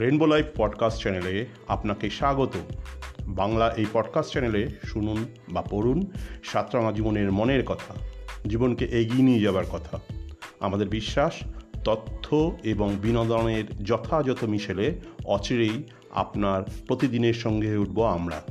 Rainbow life podcast চ্যানেলে আপনাকে স্বাগত। বাংলা এই পডকাস্ট চ্যানেলে শুনুন বা পড়ুন সাতরাঙা জীবনের মনের কথা, জীবনকে এগিয়ে নিয়ে যাবার কথা। আমাদের বিশ্বাস, তথ্য এবং বিনোদনের যথাযথ মিশেলে অচিরেই আপনার প্রতিদিনের সঙ্গে উঠব আমরা।